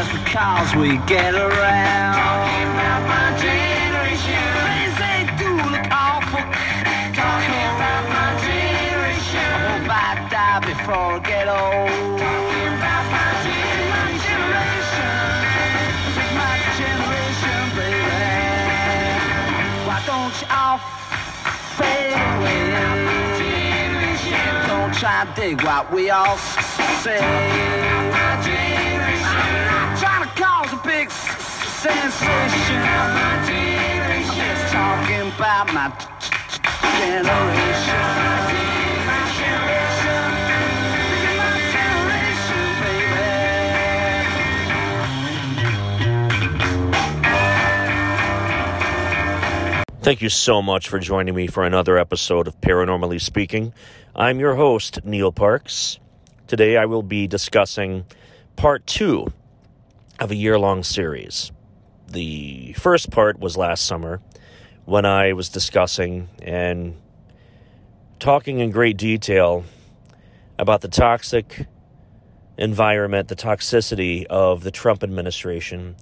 just because we get around. Talking about my generation. Things they do look awful. Talking about my generation. I hope I die before I get old. Talking about my generation. It's my generation, baby. Why don't you all fade away? Don't try to dig what we all say. Sensation. I'm just talking about my generation. My generation. My generation. Thank you so much for joining me for another episode of Paranormally Speaking. I'm your host, Neil Parks. Today I will be discussing part two of a year long series. The first part was last summer when I was discussing and talking in great detail about the toxic environment, the toxicity of the Trump administration,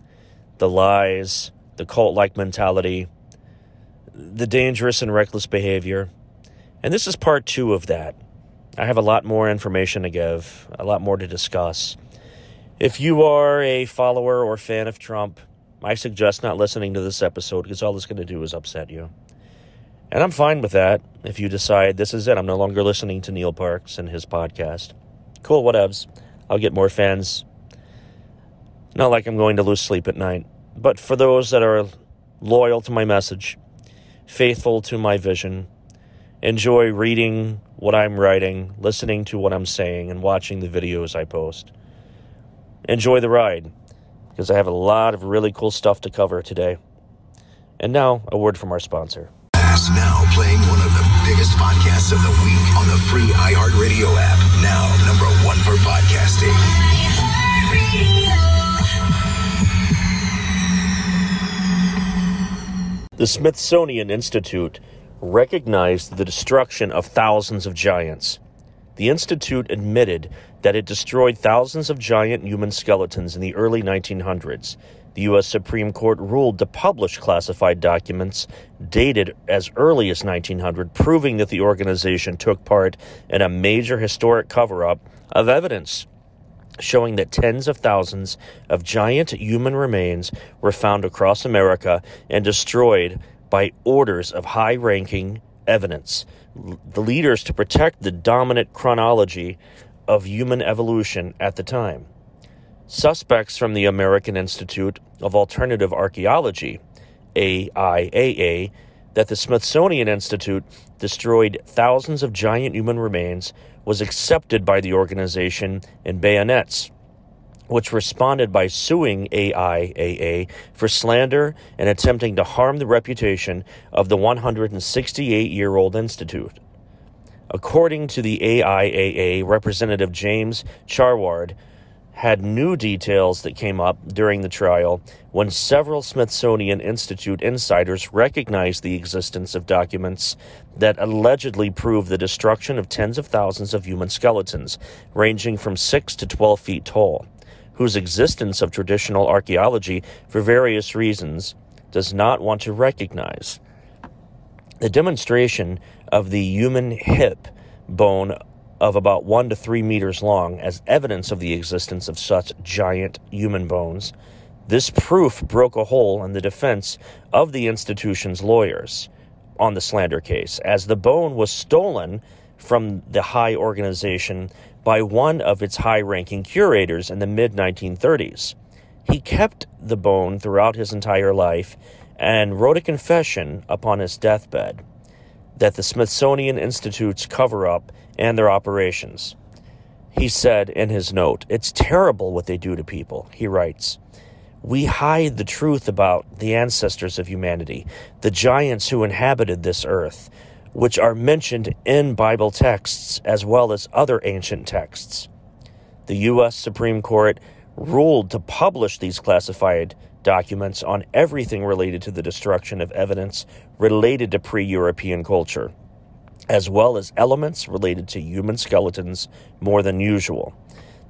the lies, the cult like mentality the dangerous and reckless behavior. And this is part two of that. I have a lot more information to give, a lot more to discuss. If you are a follower or fan of Trump, I suggest not listening to this episode because all it's going to do is upset you. And I'm fine with that if you decide this is it. I'm no longer listening to Neil Parks and his podcast. Cool, whatevs. I'll get more fans. Not like I'm going to lose sleep at night. But for those that are loyal to my message, faithful to my vision, enjoy reading what I'm writing, listening to what I'm saying, and watching the videos I post. Enjoy the ride, because I have a lot of really cool stuff to cover today. And now, a word from our sponsor. Now playing one of the biggest podcasts of the week on the free iHeartRadio app. Now number one for podcasting. The Smithsonian Institute recognized the destruction of thousands of giants. The Institute admitted that it destroyed thousands of giant human skeletons in the early 1900s. The U.S. Supreme Court ruled to publish classified documents dated as early as 1900, proving that the organization took part in a major historic cover up of evidence showing that tens of thousands of giant human remains were found across America and destroyed by orders of high ranking evidence. The leaders to protect the dominant chronology of human evolution at the time. Suspects from the American Institute of Alternative Archaeology, AIAA, that the Smithsonian Institute destroyed thousands of giant human remains was accepted by the organization in bayonets, which responded by suing AIAA for slander and attempting to harm the reputation of the 168 year old institute. According to the AIAA, Representative James Churchward had new details that came up during the trial when several Smithsonian Institute insiders recognized the existence of documents that allegedly prove the destruction of tens of thousands of human skeletons, ranging from 6 to 12 feet tall, whose existence of traditional archaeology, for various reasons, does not want to recognize. The demonstration of the human hip bone of about one to three meters long as evidence of the existence of such giant human bones. This proof broke a hole in the defense of the institution's lawyers on the slander case, as the bone was stolen from the high organization by one of its high ranking curators in the mid 1930s. He kept the bone throughout his entire life and wrote a confession upon his deathbed that the Smithsonian Institute's cover up and their operations. He said in his note, It's terrible what they do to people, he writes. We hide the truth about the ancestors of humanity, the giants who inhabited this earth, which are mentioned in Bible texts as well as other ancient texts. The U.S. Supreme Court ruled to publish these classified documents on everything related to the destruction of evidence related to pre European culture, as well as elements related to human skeletons more than usual.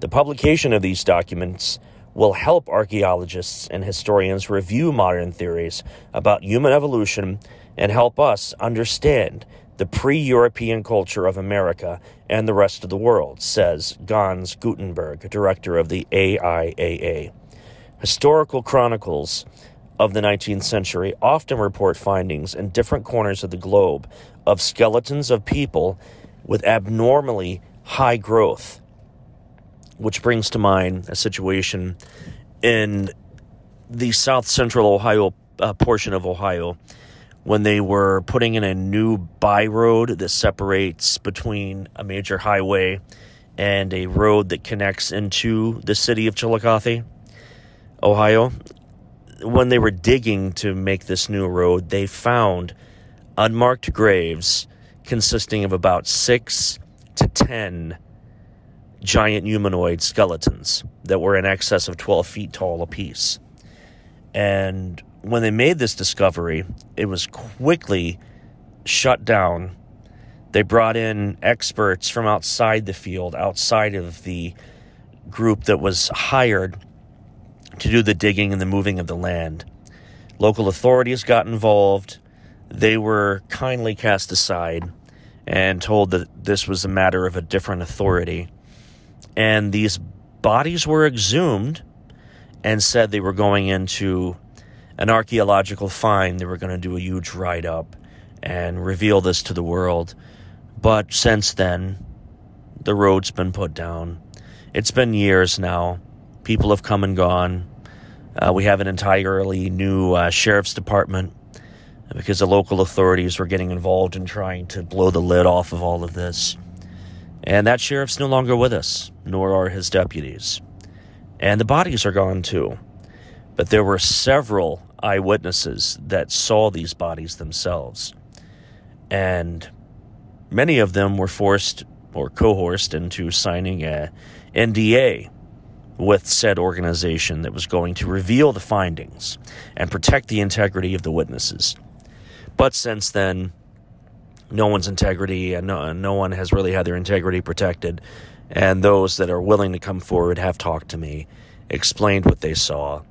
The publication of these documents will help archaeologists and historians review modern theories about human evolution and help us understand the pre European culture of America and the rest of the world, says Hans Guttenberg, director of the AIAA. Historical chronicles of the 19th century often report findings in different corners of the globe of skeletons of people with abnormally high growth, which brings to mind a situation in the south central Ohio uh, portion of Ohio when they were putting in a new by road that separates between a major highway and a road that connects into the city of Chillicothe, Ohio. When they were digging to make this new road, they found unmarked graves consisting of about six to ten giant humanoid skeletons that were in excess of 12 feet tall apiece. And when they made this discovery, it was quickly shut down. They brought in experts from outside the field, outside of the group that was hired to do the digging and the moving of the land. Local authorities got involved. They were kindly cast aside and told that this was a matter of a different authority. And these bodies were exhumed and said they were going into an archaeological find. They were going to do a huge write up and reveal this to the world. But since then, the road's been put down. It's been years now. People have come and gone. Uh, we have an entirely new uh, sheriff's department because the local authorities were getting involved in trying to blow the lid off of all of this. And that sheriff's no longer with us, nor are his deputies. And the bodies are gone too. But there were several eyewitnesses that saw these bodies themselves. And many of them were forced or coerced into signing a NDA with said organization that was going to reveal the findings and protect the integrity of the witnesses. But since then, no one's integrity and no, no one has really had their integrity protected. And those that are willing to come forward have talked to me, explained what they saw,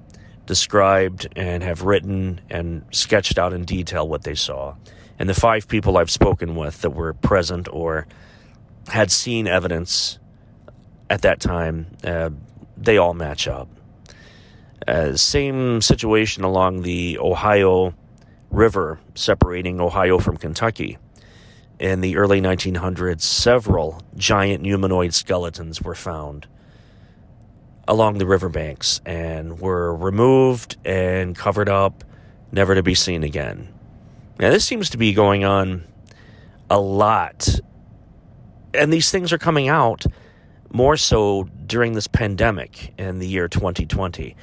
described and have written and sketched out in detail what they saw. And the five people I've spoken with that were present or had seen evidence at that time, uh, they all match up. Uh, same situation along the Ohio River, separating Ohio from Kentucky. In the early 1900s, several giant humanoid skeletons were found along the riverbanks and were removed and covered up, never to be seen again. Now, this seems to be going on a lot. And these things are coming out more so during this pandemic in the year 2020.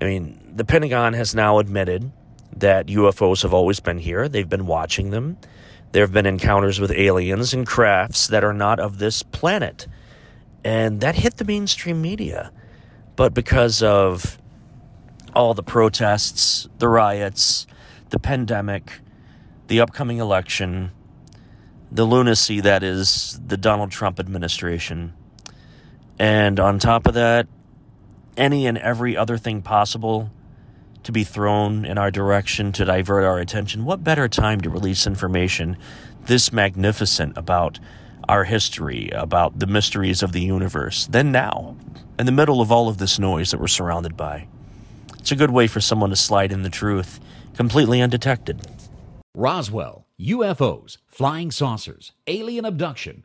I mean, the Pentagon has now admitted that UFOs have always been here, they've been watching them. There have been encounters with aliens and crafts that are not of this planet. And that hit the mainstream media. But because of all the protests, the riots, the pandemic, the upcoming election, the lunacy that is the Donald Trump administration, and on top of that, any and every other thing possible to be thrown in our direction to divert our attention, what better time to release information this magnificent about our history, about the mysteries of the universe, than now, in the middle of all of this noise that we're surrounded by? It's a good way for someone to slide in the truth completely undetected. Roswell, UFOs, flying saucers, alien abduction.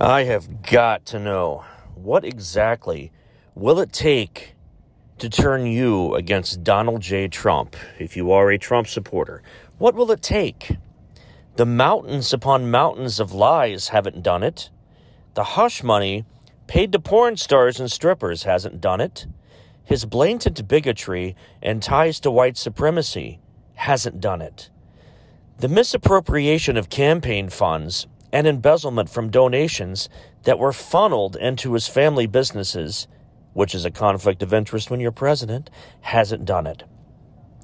I have got to know what exactly will it take to turn you against Donald J. Trump if you are a Trump supporter? What will it take? The mountains upon mountains of lies haven't done it. The hush money paid to porn stars and strippers hasn't done it. His blatant bigotry and ties to white supremacy hasn't done it. The misappropriation of campaign funds and embezzlement from donations that were funneled into his family businesses, which is a conflict of interest when you're president, hasn't done it.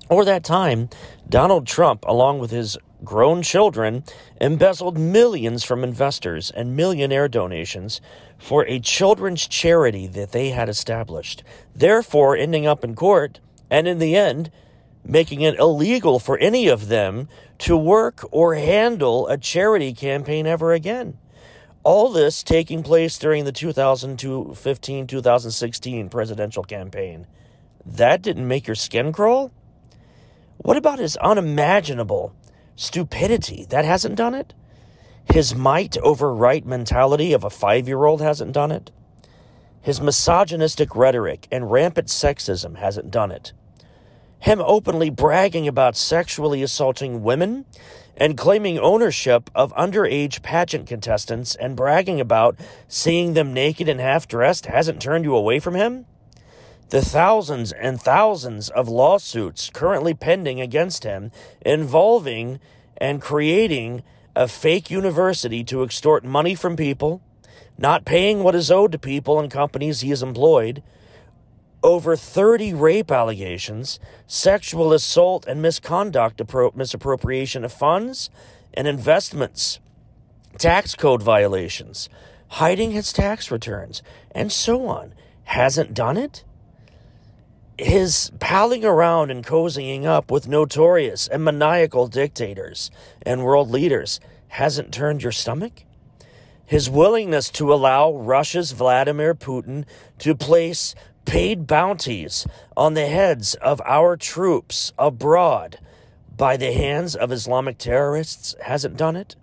Or that time, Donald Trump, along with his grown children, embezzled millions from investors and millionaire donations for a children's charity that they had established, therefore ending up in court and in the end making it illegal for any of them to work or handle a charity campaign ever again. All this taking place during the 2015 2016 presidential campaign. That didn't make your skin crawl? What about his unimaginable stupidity? That hasn't done it? His might over right mentality of a five year old hasn't done it? His misogynistic rhetoric and rampant sexism hasn't done it? Him openly bragging about sexually assaulting women and claiming ownership of underage pageant contestants and bragging about seeing them naked and half dressed hasn't turned you away from him? The thousands and thousands of lawsuits currently pending against him involving and creating a fake university to extort money from people, not paying what is owed to people and companies he has employed, over 30 rape allegations, sexual assault and misconduct, misappropriation of funds and investments, tax code violations, hiding his tax returns, and so on. Hasn't done it? his palling around and cozying up with notorious and maniacal dictators and world leaders hasn't turned your stomach? His willingness to allow Russia's Vladimir Putin to place paid bounties on the heads of our troops abroad by the hands of Islamic terrorists hasn't done it?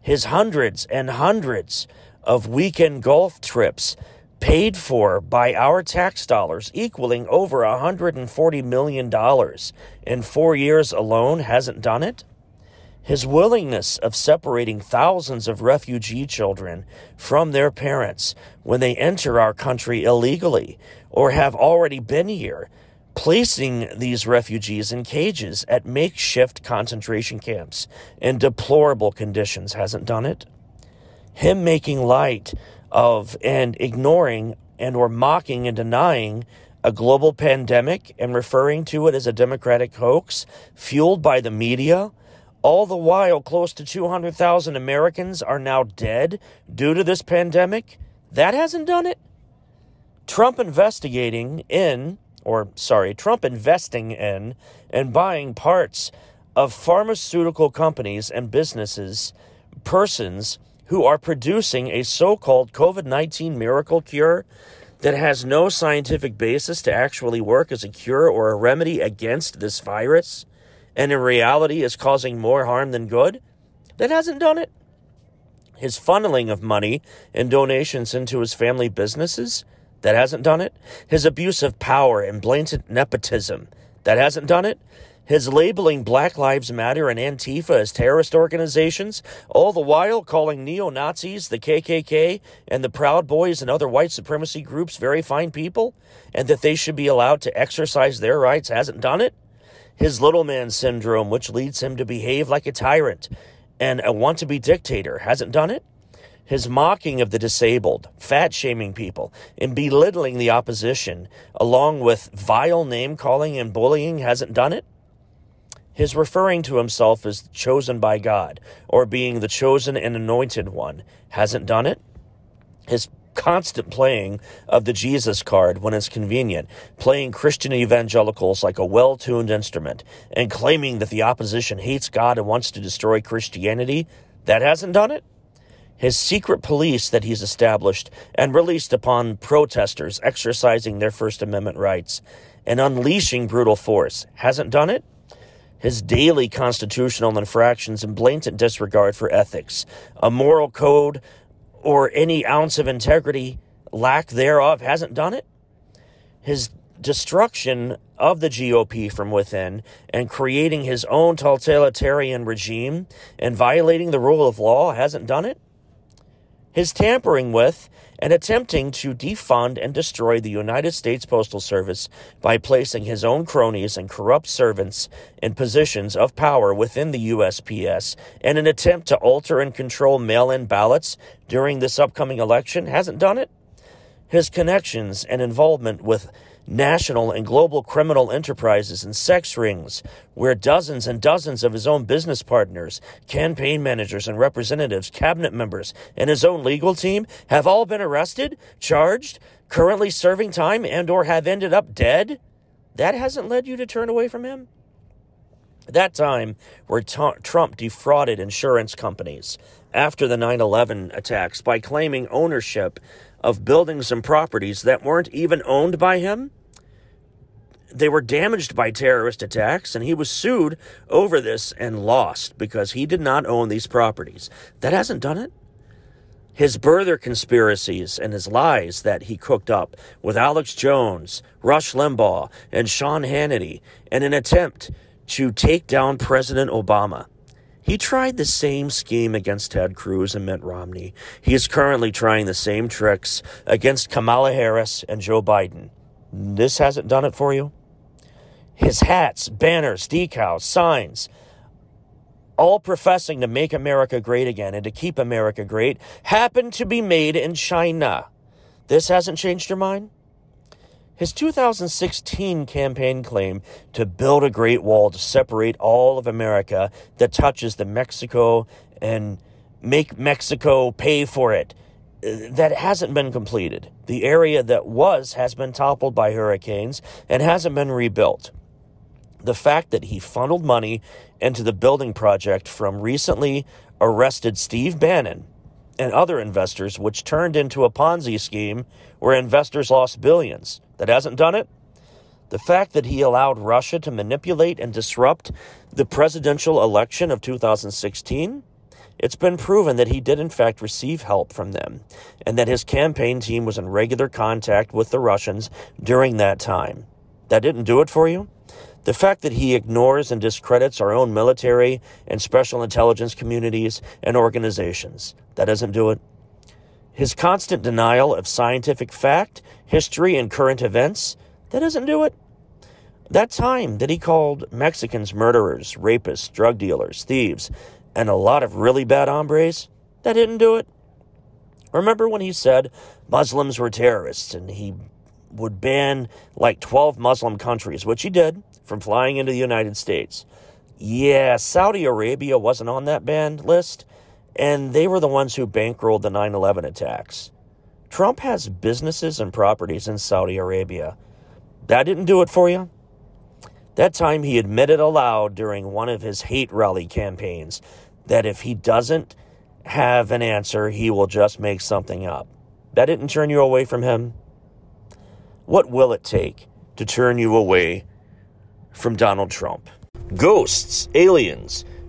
His hundreds and hundreds of weekend golf trips paid for by our tax dollars, equaling over $140 million in four years alone, hasn't done it? His willingness of separating thousands of refugee children from their parents when they enter our country illegally or have already been here, placing these refugees in cages at makeshift concentration camps in deplorable conditions hasn't done it? Him making light of and ignoring and or mocking and denying a global pandemic and referring to it as a democratic hoax fueled by the media all the while close to 200,000 Americans are now dead due to this pandemic. That hasn't done it. Trump investigating in or sorry Trump investing in and buying parts of pharmaceutical companies and businesses persons who are producing a so called COVID 19 miracle cure that has no scientific basis to actually work as a cure or a remedy against this virus, and in reality is causing more harm than good, that hasn't done it. His funneling of money and donations into his family businesses, that hasn't done it. His abuse of power and blatant nepotism, that hasn't done it his labeling Black Lives Matter and Antifa as terrorist organizations, all the while calling neo Nazis, the KKK, and the Proud Boys and other white supremacy groups very fine people, and that they should be allowed to exercise their rights, hasn't done it? His little man syndrome, which leads him to behave like a tyrant and a want to be dictator, hasn't done it? his mocking of the disabled, fat shaming people, and belittling the opposition, along with vile name calling and bullying, hasn't done it? His referring to himself as chosen by God or being the chosen and anointed one hasn't done it. His constant playing of the Jesus card when it's convenient, playing Christian evangelicals like a well tuned instrument, and claiming that the opposition hates God and wants to destroy Christianity, that hasn't done it. His secret police that he's established and released upon protesters exercising their First Amendment rights and unleashing brutal force hasn't done it his daily constitutional infractions and blatant disregard for ethics, a moral code, or any ounce of integrity, lack thereof, hasn't done it. His destruction of the GOP from within and creating his own totalitarian regime and violating the rule of law hasn't done it. His tampering with and attempting to defund and destroy the United States Postal Service by placing his own cronies and corrupt servants in positions of power within the USPS in an attempt to alter and control mail in ballots during this upcoming election hasn't done it? His connections and involvement with national and global criminal enterprises and sex rings, where dozens and dozens of his own business partners, campaign managers and representatives, cabinet members, and his own legal team have all been arrested, charged, currently serving time, and or have ended up dead? That hasn't led you to turn away from him? That time where t- Trump defrauded insurance companies after the 9 11 attacks by claiming ownership of buildings and properties that weren't even owned by him. They were damaged by terrorist attacks, and he was sued over this and lost because he did not own these properties. That hasn't done it. His birther conspiracies and his lies that he cooked up with Alex Jones, Rush Limbaugh, and Sean Hannity in an attempt to take down President Obama he tried the same scheme against Ted Cruz and Mitt Romney. He is currently trying the same tricks against Kamala Harris and Joe Biden. This hasn't done it for you? His hats, banners, decals, signs, all professing to make America great again and to keep America great, happen to be made in China. This hasn't changed your mind? His 2016 campaign claim to build a great wall to separate all of America that touches the Mexico and make Mexico pay for it. Uh, that hasn't been completed. The area that was has been toppled by hurricanes and hasn't been rebuilt. The fact that he funneled money into the building project from recently arrested Steve Bannon and other investors, which turned into a Ponzi scheme where investors lost billions. That hasn't done it? The fact that he allowed Russia to manipulate and disrupt the presidential election of 2016? It's been proven that he did, in fact, receive help from them, and that his campaign team was in regular contact with the Russians during that time. That didn't do it for you? The fact that he ignores and discredits our own military and special intelligence communities and organizations, that doesn't do it. His constant denial of scientific fact, history, and current events, that doesn't do it. That time that he called Mexicans murderers, rapists, drug dealers, thieves, and a lot of really bad hombres, that didn't do it. Remember when he said Muslims were terrorists and he would ban like 12 Muslim countries, which he did, from flying into the United States. Yeah, Saudi Arabia wasn't on that banned list, and they were the ones who bankrolled the 9 11 attacks. Trump has businesses and properties in Saudi Arabia. That didn't do it for you? That time he admitted aloud during one of his hate rally campaigns that if he doesn't have an answer, he will just make something up. That didn't turn you away from him? What will it take to turn you away from Donald Trump? Ghosts, aliens,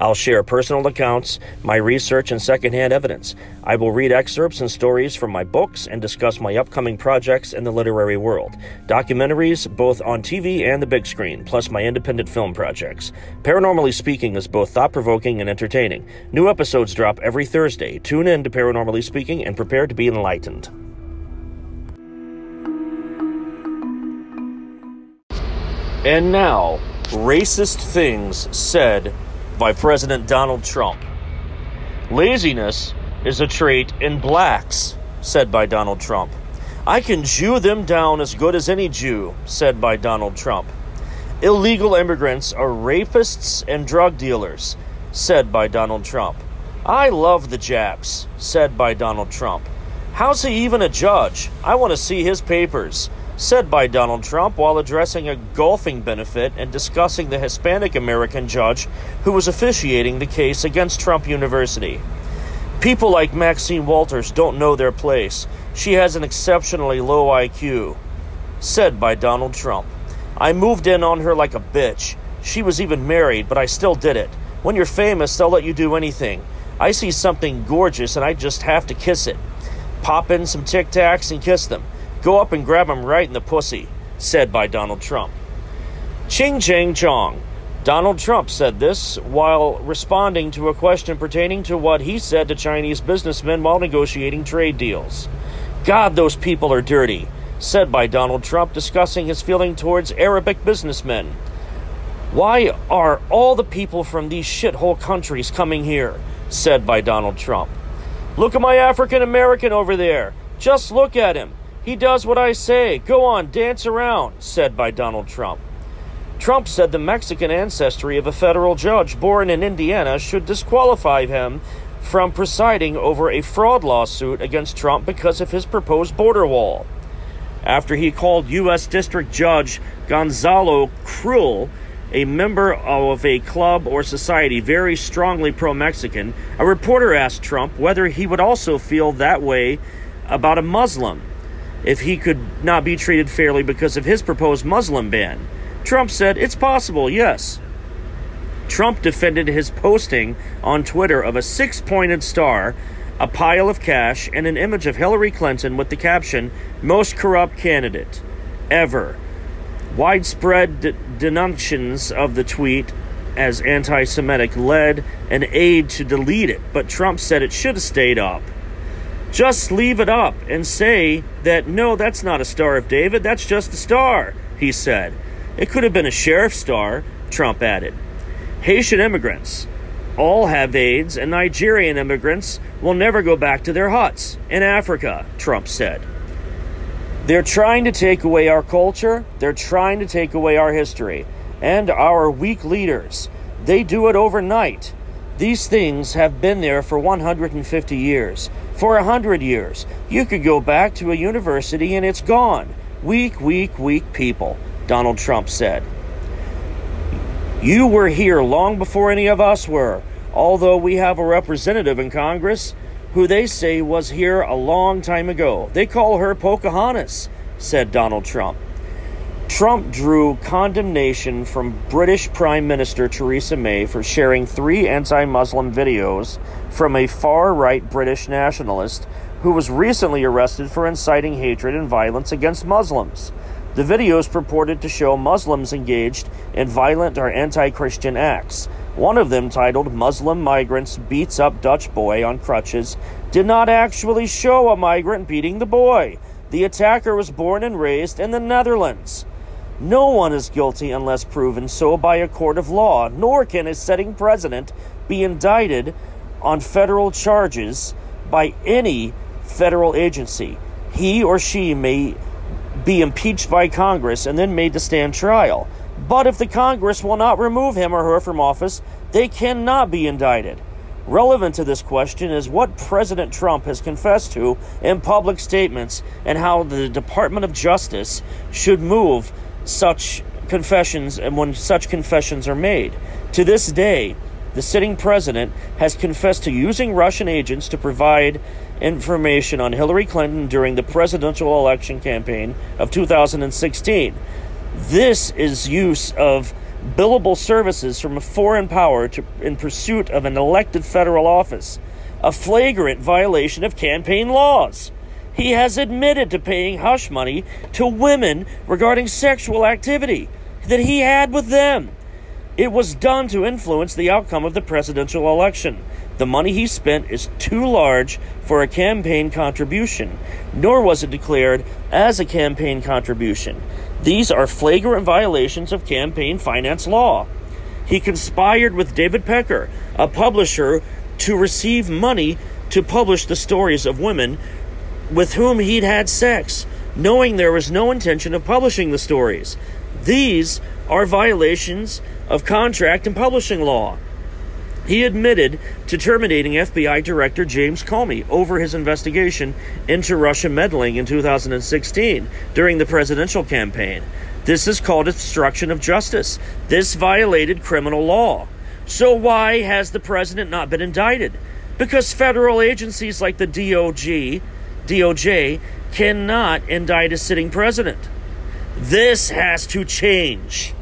I'll share personal accounts, my research, and secondhand evidence. I will read excerpts and stories from my books and discuss my upcoming projects in the literary world. Documentaries, both on TV and the big screen, plus my independent film projects. Paranormally Speaking is both thought provoking and entertaining. New episodes drop every Thursday. Tune in to Paranormally Speaking and prepare to be enlightened. And now, racist things said by President Donald Trump. Laziness is a trait in blacks, said by Donald Trump. I can Jew them down as good as any Jew, said by Donald Trump. Illegal immigrants are rapists and drug dealers, said by Donald Trump. I love the Japs, said by Donald Trump. How's he even a judge? I want to see his papers said by Donald Trump while addressing a golfing benefit and discussing the Hispanic American judge who was officiating the case against Trump University. People like Maxine Walters don't know their place. She has an exceptionally low IQ, said by Donald Trump. I moved in on her like a bitch. She was even married, but I still did it. When you're famous, they'll let you do anything. I see something gorgeous and I just have to kiss it. Pop in some Tic Tacs and kiss them. Go up and grab him right in the pussy, said by Donald Trump. Ching Chang Chong. Donald Trump said this while responding to a question pertaining to what he said to Chinese businessmen while negotiating trade deals. God, those people are dirty, said by Donald Trump, discussing his feeling towards Arabic businessmen. Why are all the people from these shithole countries coming here? said by Donald Trump. Look at my African American over there. Just look at him. He does what I say. Go on, dance around, said by Donald Trump. Trump said the Mexican ancestry of a federal judge born in Indiana should disqualify him from presiding over a fraud lawsuit against Trump because of his proposed border wall. After he called U.S. District Judge Gonzalo Curiel a member of a club or society very strongly pro Mexican, a reporter asked Trump whether he would also feel that way about a Muslim if he could not be treated fairly because of his proposed Muslim ban. Trump said, It's possible, yes. Trump defended his posting on Twitter of a six pointed star, a pile of cash, and an image of Hillary Clinton with the caption, Most corrupt candidate ever. Widespread de- of the tweet as anti Semitic led an aide to delete it, but Trump said it should have stayed up. Just leave it up and say that no, that's not a Star of David, that's just a star, he said. It could have been a sheriff's star, Trump added. Haitian immigrants all have AIDS, and Nigerian immigrants will never go back to their huts in Africa, Trump said. They're trying to take away our culture, they're trying to take away our history, and our weak leaders. They do it overnight. These things have been there for 150 years, for 100 years. You could go back to a university and it's gone. Weak, weak, weak people, Donald Trump said. You were here long before any of us were, although we have a representative in Congress who they say was here a long time ago. They call her Pocahontas, said Donald Trump. Trump drew condemnation from British Prime Minister Theresa May for sharing three anti Muslim videos from a far right British nationalist who was recently arrested for inciting hatred and violence against Muslims. The videos purported to show Muslims engaged in violent or anti Christian acts. One of them, titled Muslim Migrants Beats Up Dutch Boy on Crutches, did not actually show a migrant beating the boy. The attacker was born and raised in the Netherlands. No one is guilty unless proven so by a court of law, nor can a sitting president be indicted on federal charges by any federal agency. He or she may be impeached by Congress and then made to stand trial. But if the Congress will not remove him or her from office, they cannot be indicted. Relevant to this question is what President Trump has confessed to in public statements and how the Department of Justice should move such confessions and when such confessions are made. To this day, the sitting president has confessed to using Russian agents to provide information on Hillary Clinton during the presidential election campaign of 2016. This is use of billable services from a foreign power to, in pursuit of an elected federal office, a flagrant violation of campaign laws. He has admitted to paying hush money to women regarding sexual activity that he had with them. It was done to influence the outcome of the presidential election. The money he spent is too large for a campaign contribution, nor was it declared as a campaign contribution. These are flagrant violations of campaign finance law. He conspired with David Pecker, a publisher, to receive money to publish the stories of women with whom he'd had sex, knowing there was no intention of publishing the stories. These are violations of contract and publishing law. He admitted to terminating FBI Director James Comey over his investigation into Russia meddling in 2016 during the presidential campaign. This is called obstruction of justice. This violated criminal law. So, why has the president not been indicted? Because federal agencies like the DOJ DOJ cannot indict a sitting president. This has to change.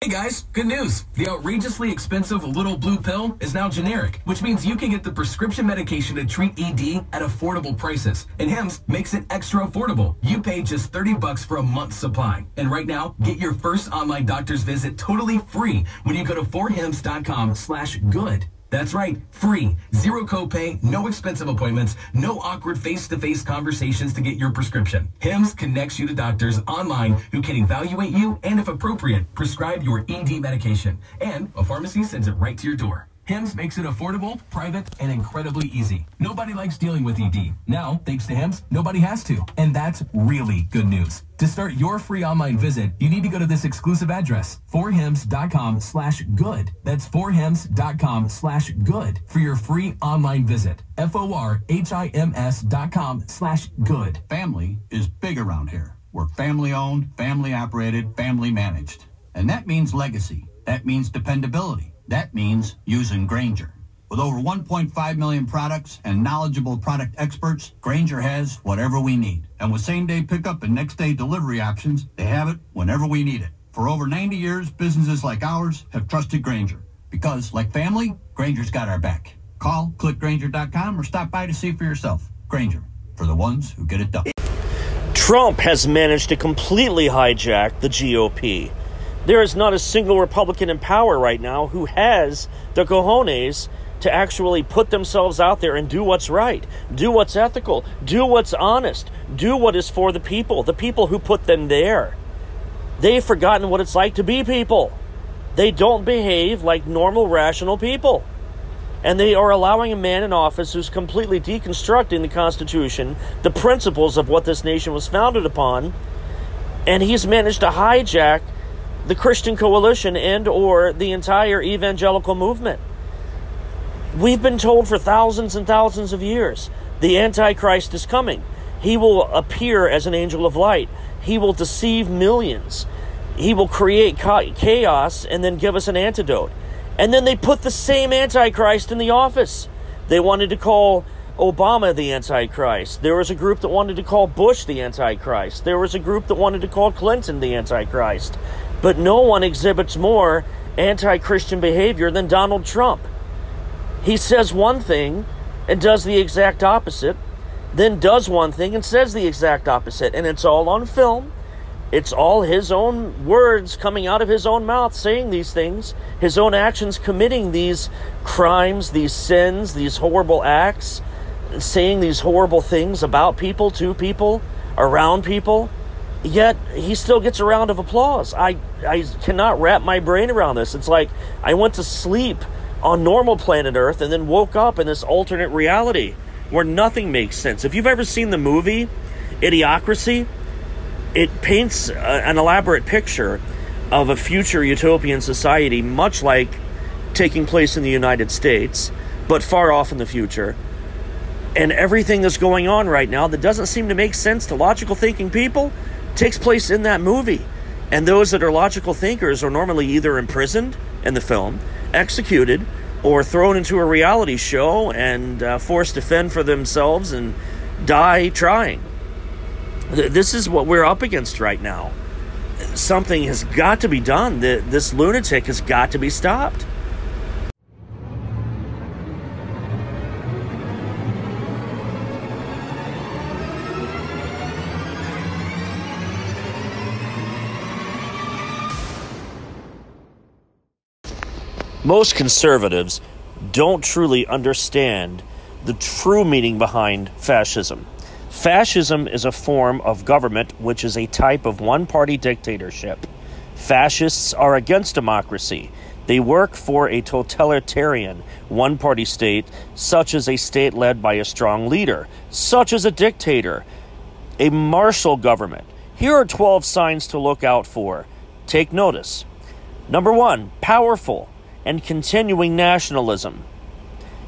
Hey guys, good news. The outrageously expensive little blue pill is now generic, which means you can get the prescription medication to treat ED at affordable prices. And Hims makes it extra affordable. You pay just 30 bucks for a month's supply. And right now, get your first online doctor's visit totally free when you go to forhims.com slash good. That's right, free. Zero copay, no expensive appointments, no awkward face-to-face conversations to get your prescription. HIMS connects you to doctors online who can evaluate you and, if appropriate, prescribe your ED medication. And a pharmacy sends it right to your door. HIMS makes it affordable, private, and incredibly easy. Nobody likes dealing with ED. Now, thanks to HIMS, nobody has to. And that's really good news. To start your free online visit, you need to go to this exclusive address, forhims.com slash good. That's forhims.com slash good for your free online visit. F-O-R-H-I-M-S dot com slash good. Family is big around here. We're family owned, family operated, family managed. And that means legacy. That means dependability. That means using Grainger. With over 1.5 million products and knowledgeable product experts, Grainger has whatever we need. And with same day pickup and next day delivery options, they have it whenever we need it. For over 90 years, businesses like ours have trusted Grainger. Because, like family, Grainger's got our back. Call clickgrainger.com or stop by to see for yourself. Grainger, for the ones who get it done. Trump has managed to completely hijack the GOP. There is not a single Republican in power right now who has the cojones to actually put themselves out there and do what's right, do what's ethical, do what's honest, do what is for the people, the people who put them there. They've forgotten what it's like to be people. They don't behave like normal, rational people. And they are allowing a man in office who's completely deconstructing the Constitution, the principles of what this nation was founded upon, and he's managed to hijack the Christian coalition and or the entire evangelical movement. We've been told for thousands and thousands of years the Antichrist is coming. He will appear as an angel of light. He will deceive millions. He will create chaos and then give us an antidote. And then they put the same Antichrist in the office. They wanted to call Obama the Antichrist. There was a group that wanted to call Bush the Antichrist. There was a group that wanted to call Clinton the Antichrist. But no one exhibits more anti Christian behavior than Donald Trump. He says one thing and does the exact opposite, then does one thing and says the exact opposite. And it's all on film. It's all his own words coming out of his own mouth saying these things, his own actions committing these crimes, these sins, these horrible acts, saying these horrible things about people, to people, around people yet he still gets a round of applause. I, I cannot wrap my brain around this. It's like I went to sleep on normal planet Earth and then woke up in this alternate reality where nothing makes sense. If you've ever seen the movie Idiocracy, it paints a, an elaborate picture of a future utopian society, much like taking place in the United States, but far off in the future. And everything that's going on right now that doesn't seem to make sense to logical thinking people takes place in that movie. And those that are logical thinkers are normally either imprisoned in the film, executed, or thrown into a reality show and uh, forced to fend for themselves and die trying. This is what we're up against right now. Something has got to be done. This lunatic has got to be stopped. Most conservatives don't truly understand the true meaning behind fascism. Fascism is a form of government which is a type of one party dictatorship. Fascists are against democracy. They work for a totalitarian one party state, such as a state led by a strong leader, such as a dictator, a martial government. Here are 12 signs to look out for. Take notice. Number one, powerful and continuing nationalism.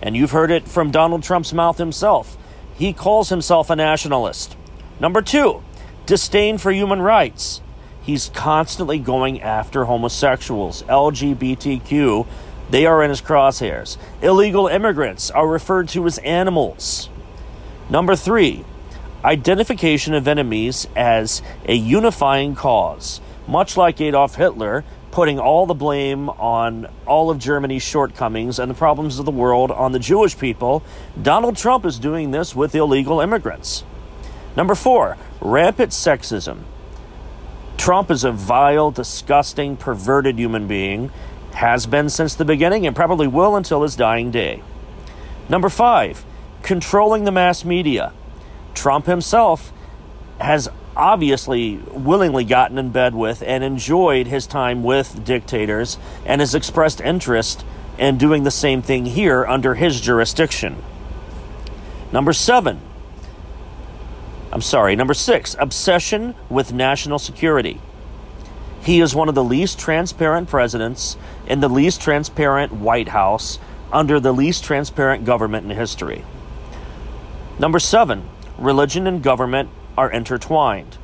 And you've heard it from Donald Trump's mouth himself. He calls himself a nationalist. Number two, disdain for human rights. He's constantly going after homosexuals, LGBTQ. They are in his crosshairs. Illegal immigrants are referred to as animals. Number three, identification of enemies as a unifying cause. Much like Adolf Hitler, putting all the blame on all of Germany's shortcomings and the problems of the world on the Jewish people, Donald Trump is doing this with illegal immigrants. Number four, rampant sexism. Trump is a vile, disgusting, perverted human being, has been since the beginning, and probably will until his dying day. Number five, controlling the mass media. Trump himself has obviously willingly gotten in bed with and enjoyed his time with dictators and has expressed interest in doing the same thing here under his jurisdiction. Number seven, I'm sorry, number six, obsession with national security. He is one of the least transparent presidents in the least transparent White House under the least transparent government in history. Number seven, religion and government are intertwined.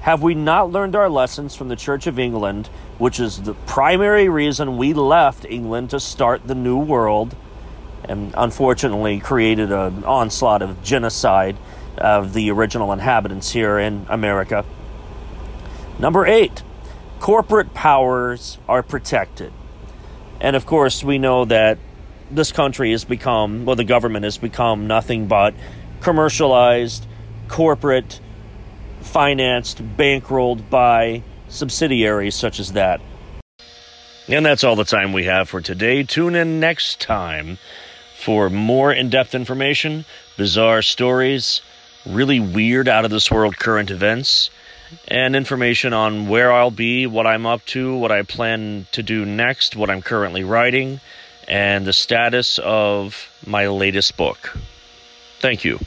Have we not learned our lessons from the Church of England, which is the primary reason we left England to start the New World and unfortunately created an onslaught of genocide of the original inhabitants here in America? Number eight, corporate powers are protected. And of course, we know that this country has become, well, the government has become nothing but commercialized, corporate, financed, bankrolled by subsidiaries such as that. And that's all the time we have for today. Tune in next time for more in depth information, bizarre stories, really weird, out of this world current events, and information on where I'll be, what I'm up to, what I plan to do next, what I'm currently writing, and the status of my latest book. Thank you.